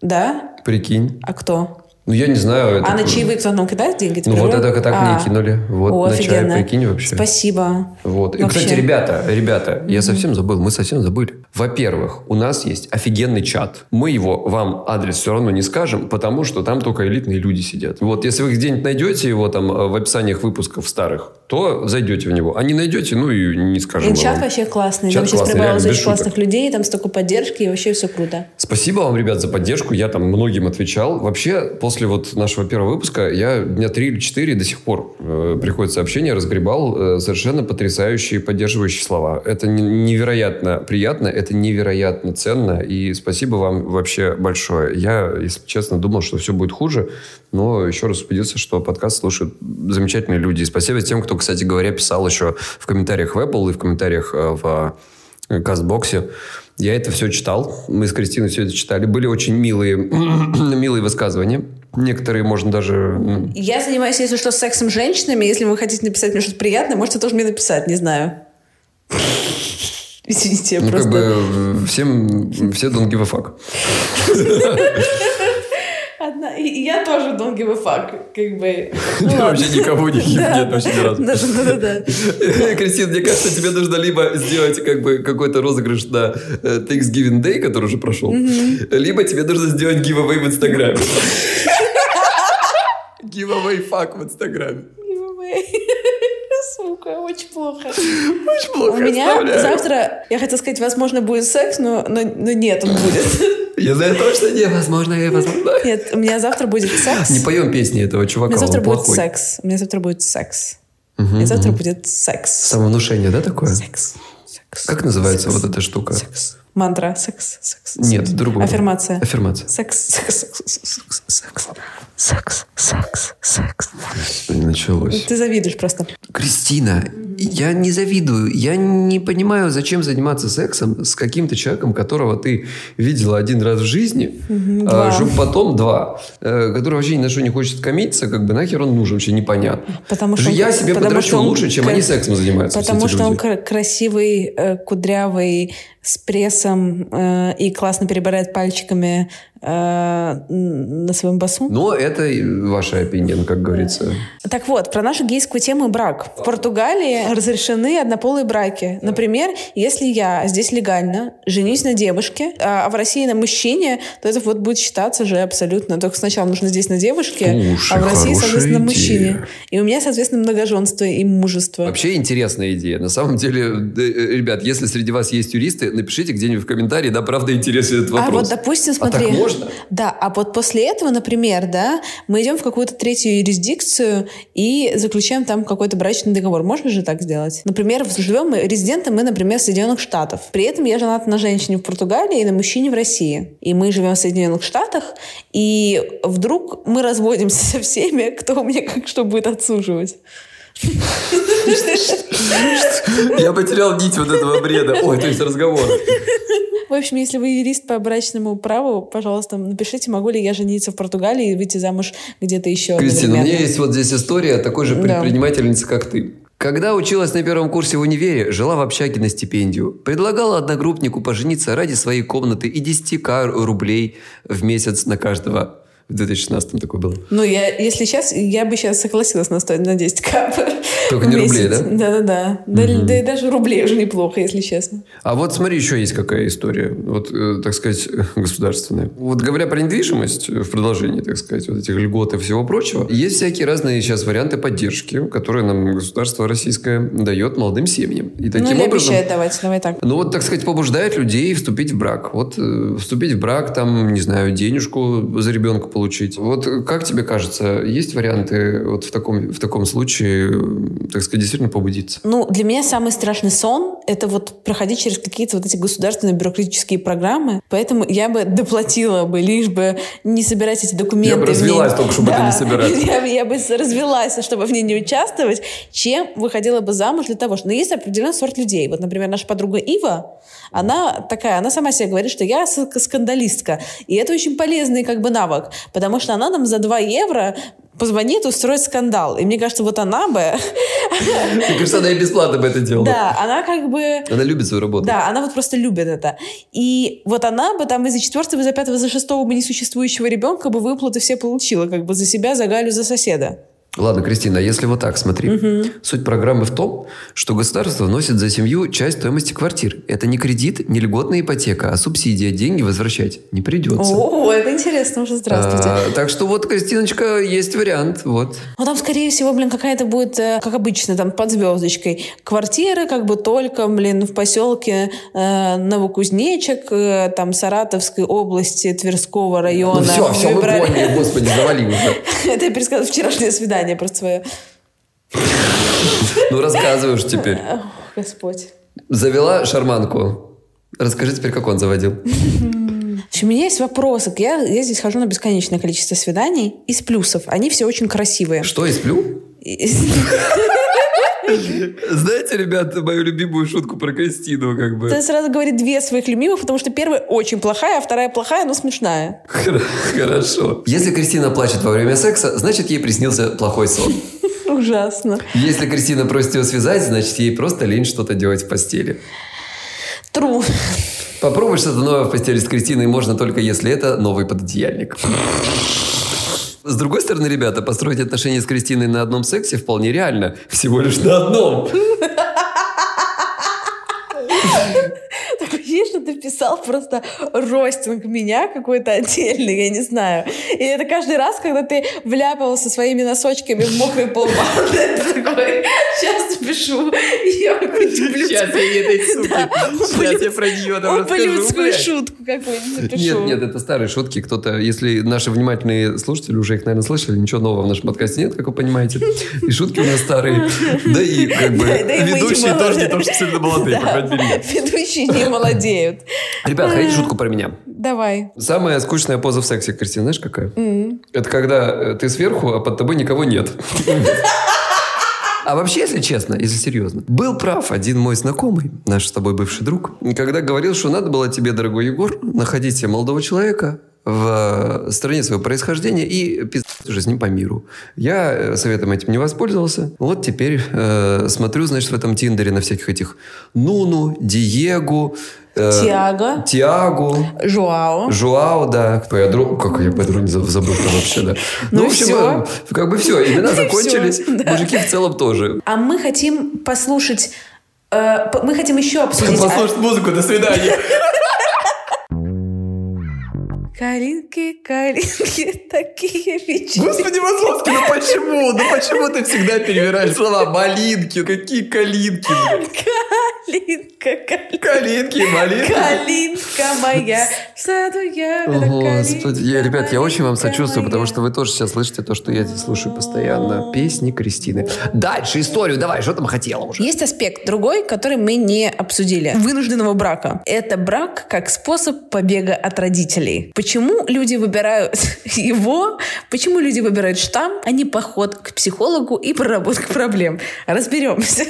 Да? Прикинь. А кто? Ну, я не знаю. это- А на чаевые кто нам кидает деньги? Ну, Ты вот говорила? это так А. мне кинули. Вот О, на чай, прикинь, вообще. Спасибо. Вот. И, Вообще. кстати, ребята, ребята, я совсем забыл, мы совсем забыли. Во-первых, у нас есть офигенный чат. Мы его вам адрес все равно не скажем, потому что там только элитные люди сидят. Вот, если вы где-нибудь найдете его там э, в описаниях выпусков старых, то зайдете в него. А не найдете, ну и не скажем. И чат вам. вообще классный. Чат Там сейчас классный, прибавилось реально, очень шуток. классных людей, там столько поддержки, и вообще все круто. Спасибо вам, ребят, за поддержку. Я там многим отвечал. Вообще, после вот нашего первого выпуска, я дня три или четыре до сих пор э, приходит сообщение, разгребал э, совершенно потрясающие поддерживающие слова. Это не- невероятно приятно, это невероятно ценно. И спасибо вам вообще большое. Я, если честно, думал, что все будет хуже, но еще раз убедился, что подкаст слушают замечательные люди. И спасибо тем, кто, кстати говоря, писал еще в комментариях в Apple и в комментариях э, в э, Кастбоксе. Я это все читал. Мы с Кристиной все это читали. Были очень милые, [CLEARS THROAT] милые высказывания. Некоторые можно даже... м, Я занимаюсь, если что, сексом с женщинами. Если вы хотите написать мне что-то приятное, можете тоже мне написать, не знаю. Извините, Ну, просто... как бы э, всем... Все don't give a fuck. Одна- и- я тоже don't give a fuck, как бы. Ну, Я ладно. вообще никого не Да. нет вообще ни разу. Да, да, да, да. Кристина, мне кажется, тебе нужно либо сделать как бы какой-то розыгрыш на э, Thanksgiving Day, который уже прошел, либо тебе нужно сделать giveaway в Инстаграме. [LAUGHS] Giveaway fuck в Инстаграме. Сука, очень плохо. [LAUGHS] Очень плохо, У меня завтра, я хотела сказать, возможно, будет секс, но, но, но нет, он будет. [LAUGHS] Я знаю точно невозможно, невозможно. Нет, у меня завтра будет секс. Не поем песни этого У чувака, меня завтра будет секс. У меня завтра будет секс. У меня завтра будет секс. Самовнушение, да, такое? Секс. Секс. Как называется вот эта штука? Секс. Мантра. Секс. Секс. Нет, другое. Аффирмация. Аффирмация. Секс. Секс. Секс. Секс. Секс. Секс. Секс. Секс. Началось. Ты завидуешь просто. Кристина, я не завидую. Я не понимаю, зачем заниматься сексом с каким-то человеком, которого ты видела один раз в жизни, два. а, чтобы потом два, э, который вообще ни на что не хочет коммититься, как бы нахер он нужен, вообще непонятно. Потому что он- я себе потому что он лучше, чем они сексом занимаются. Потому что он красивый, э, кудрявый, с прессом э, и классно перебирает пальчиками на своем басу. Но это ваша опинион, как говорится. Так вот, про нашу гейскую тему брак. В Португалии разрешены однополые браки. Например, если я здесь легально женюсь на девушке, а в России на мужчине, то это вот будет считаться же абсолютно. Только сначала нужно здесь на девушке, Слушай, а в России, соответственно, на мужчине. И у меня, соответственно, многоженство и мужество. Вообще интересная идея. На самом деле, э, э, ребят, если среди вас есть юристы, напишите где-нибудь в комментарии, да, правда интересен этот А вопрос. вот, допустим, А Можно. Да, а вот после этого, например, да, мы идем в какую-то третью юрисдикцию и заключаем там какой-то брачный договор. Можно же так сделать? Например, живем мы, резиденты мы, например, Соединенных Штатов. При этом я женат на женщине в Португалии и на мужчине в России. И мы живем в Соединенных Штатах, и вдруг мы разводимся со всеми, кто у меня как что будет отсуживать. Я потерял нить вот этого бреда. Ой, то есть разговора. В общем, если вы юрист по брачному праву, пожалуйста, напишите, могу ли я жениться в Португалии и выйти замуж где-то еще. Кристина, у меня есть вот здесь история такой же Да. предпринимательницы, как ты. Когда училась на первом курсе в универе, жила в общаге на стипендию. Предлагала одногруппнику пожениться ради своей комнаты и 10к рублей в месяц на каждого. В 2016 такое было. Ну, я, если сейчас, я бы сейчас согласилась на, 100, на 10 кап. Только не рублей, да? Да-да-да. Да, да и даже рублей уже неплохо, если честно. А вот смотри, еще есть какая история, вот, э, так сказать, [LAUGHS] государственная. Вот говоря про недвижимость, э, в продолжении, так сказать, вот этих льгот и всего прочего, есть всякие разные сейчас варианты поддержки, которые нам государство российское дает молодым семьям. И таким ну, образом... обещает давать, давай так. Ну вот, так сказать, побуждает людей вступить в брак. Вот э, вступить в брак, там, не знаю, денежку за ребенка получить. Вот э, как тебе кажется, есть варианты вот в таком, в таком случае, э, так сказать, действительно побудиться? Ну, для меня самый страшный сон – это вот проходить через какие-то вот эти государственные бюрократические программы. Поэтому я бы доплатила бы, лишь бы не собирать эти документы. Я бы развелась только, чтобы это не собирать. Я, бы- я бы развелась, чтобы в ней не участвовать, чем выходила бы замуж для того, что... Но есть определенный сорт людей. Вот, например, наша подруга Ива, она такая, она сама себе говорит, что я ск- скандалистка. И это очень полезный как бы навык, потому что она нам за 2 евро позвонит, устроит скандал. И мне кажется, вот она бы... [LAUGHS] Мне кажется, она и бесплатно бы это делала. Да, она как бы... Она любит свою работу. Да, она вот просто любит это. И вот она бы там из-за четвертого, из-за пятого, за шестого бы несуществующего ребенка бы выплаты все получила, как бы за себя, за Галю, за соседа. Ладно, Кристина, а если вот так, смотри. Суть программы в том, что государство вносит за семью часть стоимости квартир. Это не кредит, не льготная ипотека, а субсидия. Деньги возвращать не придется. О, это интересно уже, здравствуйте. А, так что вот, Кристиночка, есть вариант. Вот. Ну, там, скорее всего, блин, какая-то будет, э, как обычно, там, под звездочкой. Квартиры, как бы, только, блин, в поселке э, Новокузнечек, э, там, Саратовской области, Тверского района. Ну все, все, мы поняли, господи, завали уже. [LAUGHS] Это я пересказываю вчерашнее свидание просто свое. [LAUGHS] Ну рассказываешь теперь. Господь. Завела шарманку. Расскажи теперь, как он заводил. В общем, у меня есть вопросы. Я, я здесь хожу на бесконечное количество свиданий. Из плюсов. Они все очень красивые. Что, и сплю? [LAUGHS] [LAUGHS] Знаете, ребята, мою любимую шутку про Кристину, как бы. Ты сразу говори две своих любимых, потому что первая очень плохая, а вторая плохая, но смешная. Хор- Хорошо. Если Кристина плачет во время секса, значит, ей приснился плохой сон. [LAUGHS] Ужасно. Если Кристина просит ее связать, значит, ей просто лень что-то делать в постели. Тру. Попробовать что-то новое в постели с Кристиной можно только если это новый пододеяльник. [LAUGHS] С другой стороны, ребята, построить отношения с Кристиной на одном сексе вполне реально. Всего лишь на одном. Ощущение, что ты писал просто ростинг меня какой-то отдельный, я не знаю. И это каждый раз, когда ты вляпывался своими носочками в мокрый полбанды, [LAUGHS] ты такой, сейчас напишу ее какую-нибудь [LAUGHS] Сейчас я ей этой суки. Да, Сейчас я про нее там расскажу, Ублюдскую блядь. шутку какую-нибудь запишу. Нет, нет, это старые шутки. Кто-то, если наши внимательные слушатели уже их, наверное, слышали, ничего нового в нашем подкасте нет, как вы понимаете. И шутки у нас старые. Да и как бы ведущие тоже не то, что сильно молодые, по Да, крайней мере. ведущие не молодеют. Ребят, хотите шутку про меня? Давай. Самая скучная поза в сексе, Кристина, знаешь какая? Это когда э, ты сверху, а под тобой никого нет. [LAUGHS] А вообще, если честно, если серьезно, был прав один мой знакомый, наш с тобой бывший друг, когда говорил, что надо было тебе, дорогой Егор, находить себе молодого человека в э, стране своего происхождения и пиздать уже с ним по миру. Я э, советом этим не воспользовался. Вот теперь э, смотрю, значит, в этом Тиндере на всяких этих Нуну, Диегу, э, Тиаго. Тиагу, Жуао. Жуао, да. Педро. Как я Педро не заб- забыл вообще, да. [LAUGHS] Ну в общем, э, как бы все, имена [LAUGHS] закончились. Мужики в целом тоже. А мы хотим послушать... э, мы хотим еще обсудить... а- музыку, до свидания. [LAUGHS] Калинки, калинки, [LAUGHS] такие вечеринки. Господи, Масловский, ну почему? Ну почему ты всегда перевираешь слова? Малинки, какие калинки? Калинка, калинка. Калинки, малинки. Калинка моя, в саду ягода, Господи, я, ребят, я очень вам сочувствую, потому что вы тоже сейчас слышите то, что я здесь слушаю постоянно. Песни Кристины. Дальше историю давай, что там хотела уже? Есть аспект другой, который мы не обсудили. Вынужденного брака. Это брак как способ побега от родителей. Почему люди выбирают [LAUGHS] его? Почему люди выбирают штамм, а не поход к психологу и проработку проблем? Разберемся.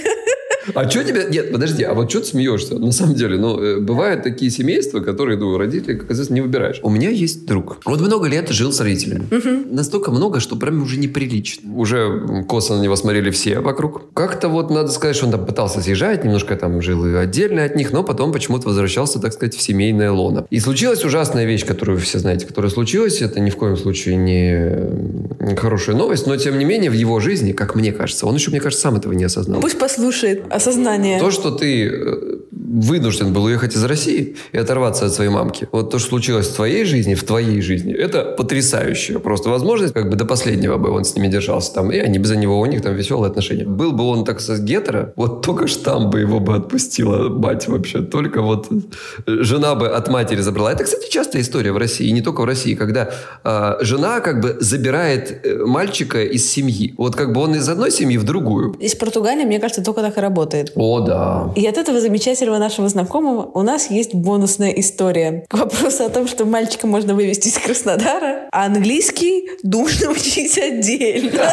А что тебе... Нет, подожди, а вот что ты смеешься? На самом деле, ну, э, бывают такие семейства, которые, ну, родители, как известно, не выбираешь. У меня есть друг. Вот много лет жил с родителями. Настолько много, что прям уже неприлично. Уже косо на него смотрели все вокруг. Как-то вот, надо сказать, что он там пытался съезжать, немножко там жил и отдельно от них, но потом почему-то возвращался, так сказать, в семейное лоно. И случилась ужасная вещь, которую все знаете, которая случилась. Это ни в коем случае не м, хорошая новость, но, тем не менее, в его жизни, как мне кажется, он еще, мне кажется, сам этого не осознал. Пусть послушает осознание. То, что ты э, вынужден был уехать из России и оторваться от своей мамки. Вот то, что случилось в твоей жизни, в твоей жизни, это потрясающая просто возможность. Как бы до последнего бы он с ними держался там. И они бы за него, у них там веселые отношения. Был бы он, так сказать, гетеро, вот только штамп бы его бы отпустила мать вообще. Только вот э, жена бы от матери забрала. Это, кстати, частая история в России, и не только в России, когда э, жена как бы забирает э, мальчика из семьи. Вот как бы он из одной семьи в другую. В Португалии, мне кажется, только так и работает. О, да. И от этого замечательного нашего знакомого у нас есть бонусная история. К вопросу о том, что мальчика можно вывести из Краснодара, а английский нужно [LAUGHS] учить отдельно.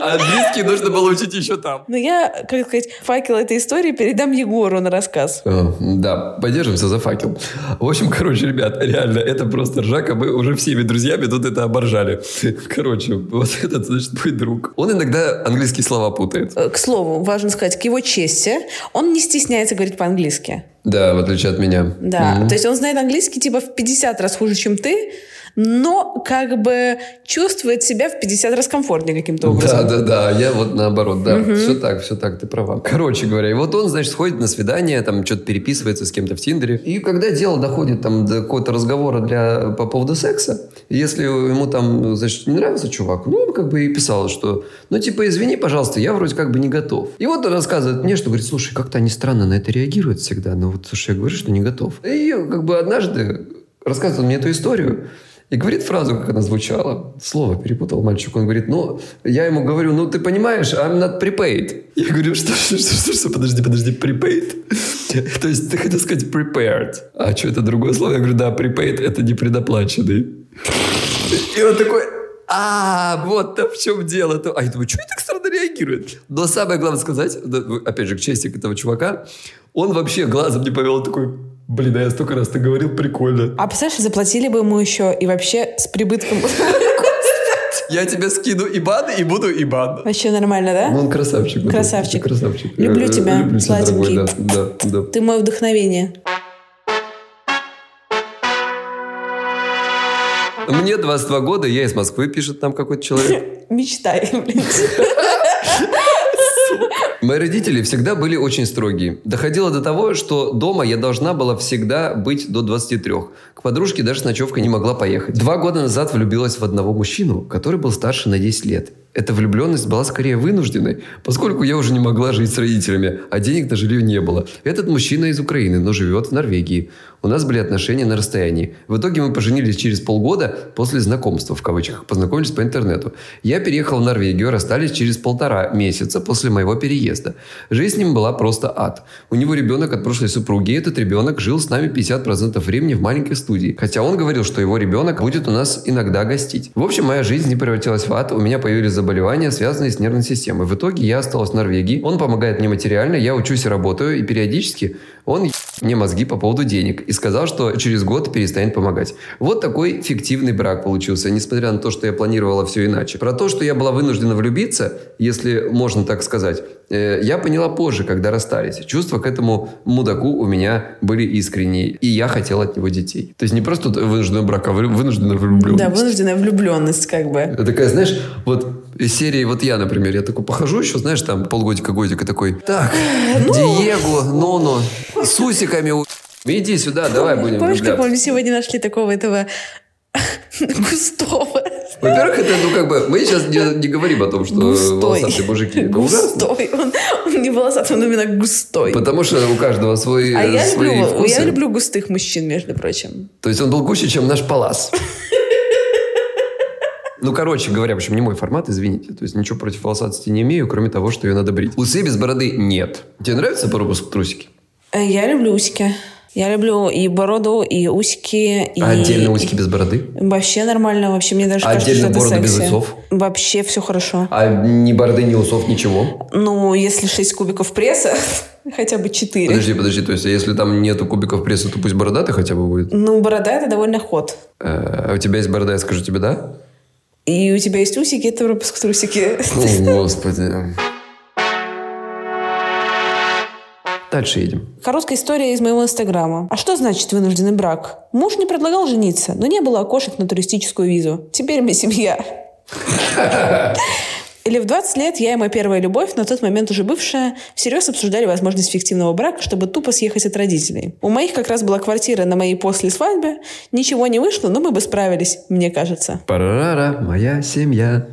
Английский нужно было учить еще там. Но я, как сказать, факел этой истории передам Егору на рассказ. Э, Да, поддержимся за факел. В общем, короче, ребят, реально, это просто ржака. Мы уже всеми друзьями тут это оборжали. Короче, вот этот, значит, мой друг. Он иногда английские слова путает. Э, К слову, важно сказать, к его чести, он не стесняется говорить по-английски. Да, в отличие от меня. Да, то есть он знает английский типа в 50 раз хуже, чем ты, но как бы чувствует себя в 50 раз комфортнее каким-то Да, образом. да, да, я вот наоборот, да, все так, все так, ты права. Короче говоря, и вот он, значит, сходит на свидание, там что-то переписывается с кем-то в Тиндере, и когда дело доходит там до какого-то разговора для, по поводу секса, если ему там, значит, не нравится чувак, ну, он как бы и писал, что, ну, типа, извини, пожалуйста, я вроде как бы не готов. И вот он рассказывает мне, что говорит, слушай, как-то они странно на это реагируют всегда, но вот, слушай, я говорю, что не готов. И как бы однажды рассказывает мне эту историю, и говорит фразу, как она звучала. Слово перепутал мальчик. Он говорит, ну, я ему говорю, ну, ты понимаешь, I'm not prepaid. Я говорю, что, что, что, что, что, подожди, подожди, prepaid? То есть ты хотел сказать prepared. А что, это другое слово? Я говорю, да, prepaid – это не предоплаченный. И он такой, а, вот в чем дело. А я думаю, что они так странно реагируют? Но самое главное сказать, опять же, к чести этого чувака, он вообще глазом не повел, такой, блин, а я столько раз ты говорил, прикольно. А представляешь, заплатили бы ему еще и вообще с прибытком. [LAUGHS] Я тебе скину ибан и буду ибан. Вообще нормально, да? Ну, он красавчик. Красавчик. Красавчик. Люблю Э, тебя, люблю сладенький. Да, да, да. Ты мое вдохновение. Мне 22 года, я из Москвы, пишет там какой-то человек. [LAUGHS] Мечтай, блин. [LAUGHS] Мои родители всегда были очень строгие. Доходило до того, что дома я должна была всегда быть до 23. К подружке даже с ночевкой не могла поехать. Два года назад влюбилась в одного мужчину, который был старше на 10 лет. Эта влюбленность была скорее вынужденной, поскольку я уже не могла жить с родителями, а денег на жилье не было. Этот мужчина из Украины, но живет в Норвегии. У нас были отношения на расстоянии. В итоге мы поженились через полгода после знакомства, в кавычках, познакомились по интернету. Я переехал в Норвегию, расстались через полтора месяца после моего переезда. Жизнь с ним была просто ад. У него ребенок от прошлой супруги, и этот ребенок жил с нами 50% времени в маленькой студии. Хотя он говорил, что его ребенок будет у нас иногда гостить. В общем, моя жизнь не превратилась в ад, у меня появились заболевания, связанные с нервной системой. В итоге я осталась в Норвегии, он помогает мне материально, я учусь и работаю, и периодически он мне мозги по поводу денег и сказал, что через год перестанет помогать. Вот такой фиктивный брак получился, несмотря на то, что я планировала все иначе. Про то, что я была вынуждена влюбиться, если можно так сказать, э, я поняла позже, когда расстались. Чувства к этому мудаку у меня были искренние, и я хотела от него детей. То есть не просто вынужденный брак, а вы- вынужденная влюбленность. Да, вынужденная влюбленность, как бы. Это такая, знаешь, вот из серии, вот я, например, я такой похожу еще, знаешь, там полгодика-годика такой, так, Диего, Ноно, с усиками, иди сюда, давай будем Помнишь, как мы сегодня нашли такого этого [LAUGHS] густого Во-первых, это, ну, как бы, мы сейчас не, не говорим о том, что Густой. волосатые мужики. Густой. Он, он не волосатый, он именно густой. Потому что у каждого свой, А я свои люблю, вкусы. я люблю густых мужчин, между прочим. То есть он был гуще, чем наш палас. Ну, короче говоря, в общем, не мой формат, извините. То есть ничего против волосатости не имею, кроме того, что ее надо брить. Усы без бороды нет. Тебе нравится пропуск трусики? Э, Я люблю усики. Я люблю и бороду, и усики. И... А отдельно усики без бороды? Вообще нормально. Вообще, мне даже А кажется, отдельно что это борода без секси. усов? Вообще все хорошо. А ни бороды, ни усов, ничего? Ну, если 6 кубиков пресса, [LAUGHS] хотя бы 4. Подожди, подожди. То есть, если там нету кубиков пресса, то пусть бородатый хотя бы будет? Ну, борода это довольно ход. Э, А у тебя есть борода, я скажу тебе да? И у тебя есть усики, это пропуск трусики. О, господи. Дальше едем. Короткая история из моего инстаграма. А что значит вынужденный брак? Муж не предлагал жениться, но не было окошек на туристическую визу. Теперь мы семья. Или в 20 лет я и моя первая любовь, на тот момент уже бывшая, всерьез обсуждали возможность фиктивного брака, чтобы тупо съехать от родителей. У моих как раз была квартира на моей после свадьбе. Ничего не вышло, но мы бы справились, мне кажется. Парара, моя семья.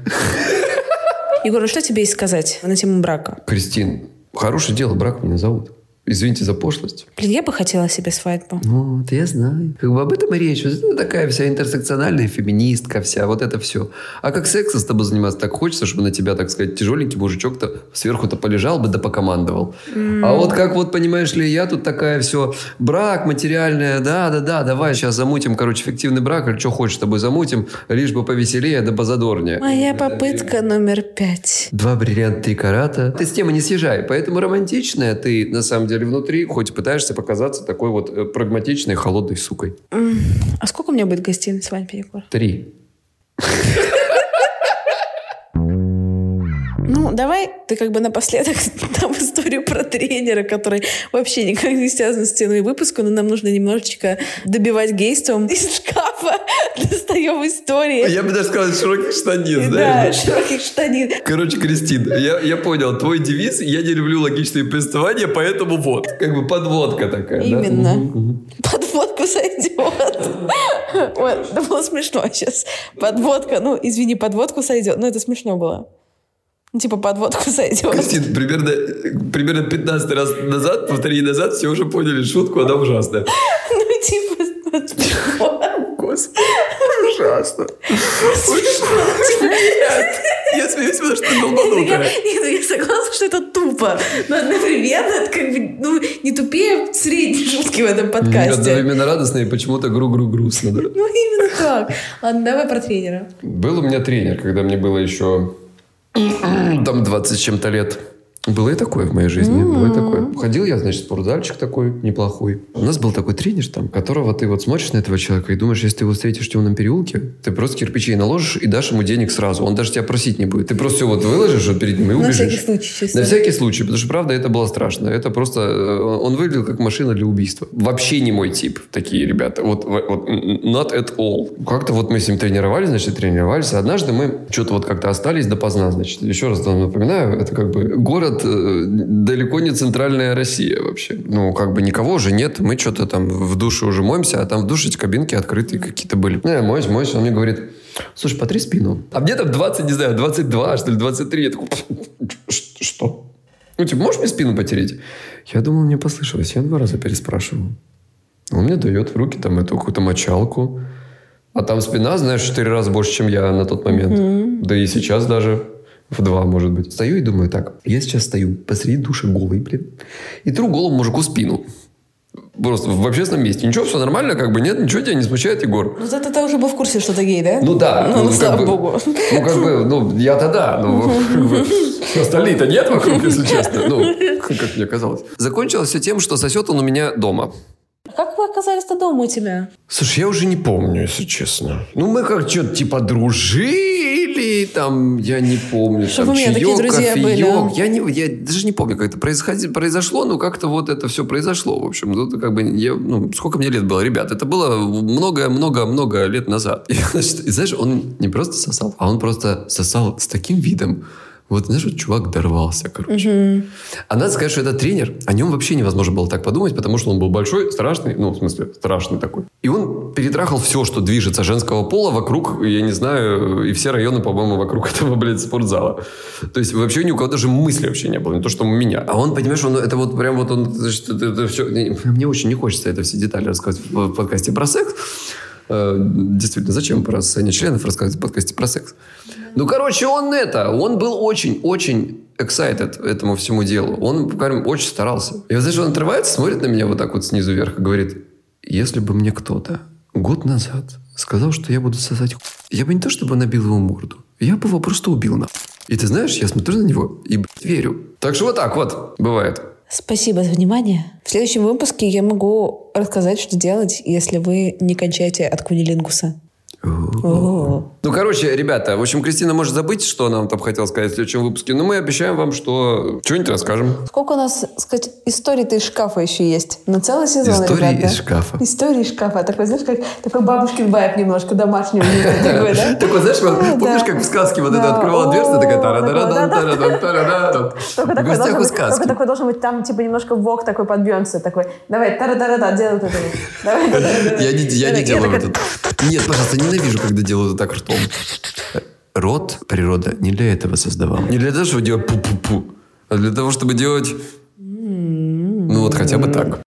Егор, а что тебе есть сказать на тему брака? Кристин, хорошее дело, брак меня зовут. Извините за пошлость. Блин, я бы хотела себе свадьбу. Ну, вот я знаю. Как бы об этом и речь. Вот это такая вся интерсекциональная феминистка вся, вот это все. А как сексом с тобой заниматься так хочется, чтобы на тебя, так сказать, тяжеленький мужичок-то сверху-то полежал бы да покомандовал. А вот как вот, понимаешь ли, я тут такая все, брак материальная, да-да-да, давай сейчас замутим, короче, фиктивный брак, или что хочешь с тобой замутим, лишь бы повеселее да позадорнее. Моя попытка номер пять. Два бриллианта, три карата. Ты с темы не съезжай. Поэтому романтичная ты, на самом деле, внутри, хоть пытаешься показаться такой вот э, прагматичной, холодной сукой. А сколько у меня будет гостей на свадьбе, Егор? Три. Ну, давай ты как бы напоследок [LAUGHS] там историю про тренера, который вообще никак не связан с темой выпуска, но нам нужно немножечко добивать гейством из шкафа. [LAUGHS] Достаем истории. Я бы даже сказал, широких штанин, Да, широких штанин. Короче, Кристин, я, я понял, твой девиз «Я не люблю логичные повествования, поэтому вот». Как бы подводка такая, да? Именно. Мгм. Подводку сойдет. [LAUGHS] Ой, это было смешно сейчас. Подводка, ну, извини, подводку сойдет. Ну, это смешно было. Ну, Типа подводку [LAUGHS] сойдет. Кристин, примерно, примерно 15 раз назад, повтори назад, все уже поняли шутку, она ужасная. [LAUGHS] Ну, типа. Господи, ужасно. Нет, я смеюсь, потому что ты Я, долбанутая. нет, я согласна, что это тупо. Но одновременно это как бы, ну, не тупее средней шутки в этом подкасте. Одновременно радостно и почему-то гру-гру-грустно. Ну, именно так. Ладно, давай про тренера. Был у меня тренер, когда мне было еще там 20 с чем-то лет. Было и такое в моей жизни. Было и такое. Ходил я, значит, спортзальчик такой неплохой. У нас был такой тренер там, которого ты вот смотришь на этого человека и думаешь, если ты его встретишь в темном переулке, ты просто кирпичей наложишь и дашь ему денег сразу. Он даже тебя просить не будет. Ты просто все вот выложишь вот перед ним и На убежишь. всякий случай, чисто. На всякий случай, потому что, правда, это было страшно. Это просто... э, Он выглядел как машина для убийства. Вообще не мой тип, такие ребята. Вот, вот not at all. Как-то вот мы с ним тренировались, значит, тренировались. Однажды мы что-то вот как-то остались допоздна, значит. Еще раз напоминаю, это как бы город э, далеко не центральная Россия вообще. Ну, как бы никого уже нет. Мы что-то там в душе уже моемся, а там в душе эти кабинки открытые какие-то были. Ну, я моюсь, моюсь. Он мне говорит, слушай, потри спину. А мне там 20, не знаю, 22, что ли, 23. Я такой, «Ш- что? Ну, типа, можешь мне спину потереть? Я думал, мне послышалось. Я два раза переспрашивал. Он мне дает в руки там эту какую-то мочалку. А там спина, знаешь, в четыре раза больше, чем я на тот момент. Да и сейчас даже в два, может быть. Стою и думаю, так, я сейчас стою посреди души голый, блин, и тру голову мужику спину. Просто в общественном месте. Ничего, все нормально, как бы нет, ничего тебя не смущает, Егор. Ну, зато ты уже был в курсе, что ты гей, да? Ну да. Ну, как слава бы, богу. Ну, как бы, ну, я-то да. Ну, [LAUGHS] остальные-то нет вокруг, если честно. Ну, как мне казалось. Закончилось все тем, что сосет он у меня дома. Как вы оказались-то дома у тебя? Слушай, я уже не помню, если честно. Ну, мы как что-то типа дружили, там, я не помню. Чтобы там, у меня такие чаек, друзья кофеек. были? Я, не, я даже не помню, как это происходи- произошло, но как-то вот это все произошло. В общем, ну, это как бы, я, ну, сколько мне лет было, ребят? Это было много-много-много лет назад. [LAUGHS] И, значит, и знаешь, он не просто сосал, а он просто сосал с таким видом, Вот, знаешь, вот чувак дорвался, короче. А надо сказать, что этот тренер, о нем вообще невозможно было так подумать, потому что он был большой, страшный, ну, в смысле, страшный такой. И он перетрахал все, что движется женского пола вокруг, я не знаю, и все районы, по-моему, вокруг [LAUGHS] этого, блядь, спортзала. То есть вообще ни у кого даже мысли вообще не было, не то, что у меня. А он, понимаешь, он, это вот прям вот он, это, это, все, мне очень не хочется это все детали рассказывать в подкасте про секс, действительно, зачем про состояние членов рассказывать в подкасте про секс? Ну, короче, он это, он был очень-очень excited этому всему делу. Он прям очень старался. И вот, знаешь, он отрывается, смотрит на меня вот так вот снизу вверх и говорит, если бы мне кто-то год назад сказал, что я буду сосать я бы не то чтобы набил его морду, я бы его просто убил на. И ты знаешь, я смотрю на него и верю. Так что вот так вот бывает. Спасибо за внимание. В следующем выпуске я могу рассказать, что делать, если вы не кончаете от кунилингуса. Ну, короче, ребята, в общем, Кристина может забыть, что она там хотела сказать в следующем выпуске, но мы обещаем вам, что что-нибудь расскажем. Сколько у нас, сказать, историй-то из шкафа еще есть? На целый сезон, Истории ребята. из шкафа. Истории из шкафа. Такой, знаешь, как такой бабушкин вайп немножко домашний. [LAUGHS] такой, знаешь, помнишь, как в сказке вот это открывала дверцу, такая. [LAUGHS] Только В гостях у сказки. только такой должен быть там, типа, немножко вок такой подбьется. Такой, давай, тара-тара-та, делай вот это. [LAUGHS] Я не, не делаю это. Нет, пожалуйста, ненавижу, когда делают это так ртом. Рот природа не для этого создавала. Не для того, чтобы делать пу-пу-пу, а для того, чтобы делать... Ну вот хотя бы так.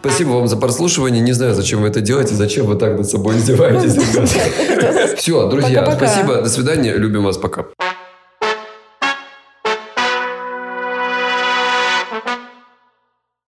Спасибо вам за прослушивание. Не знаю, зачем вы это делаете, зачем вы так над собой издеваетесь. [LAUGHS] Все, друзья, спасибо. До свидания. Любим вас. Пока.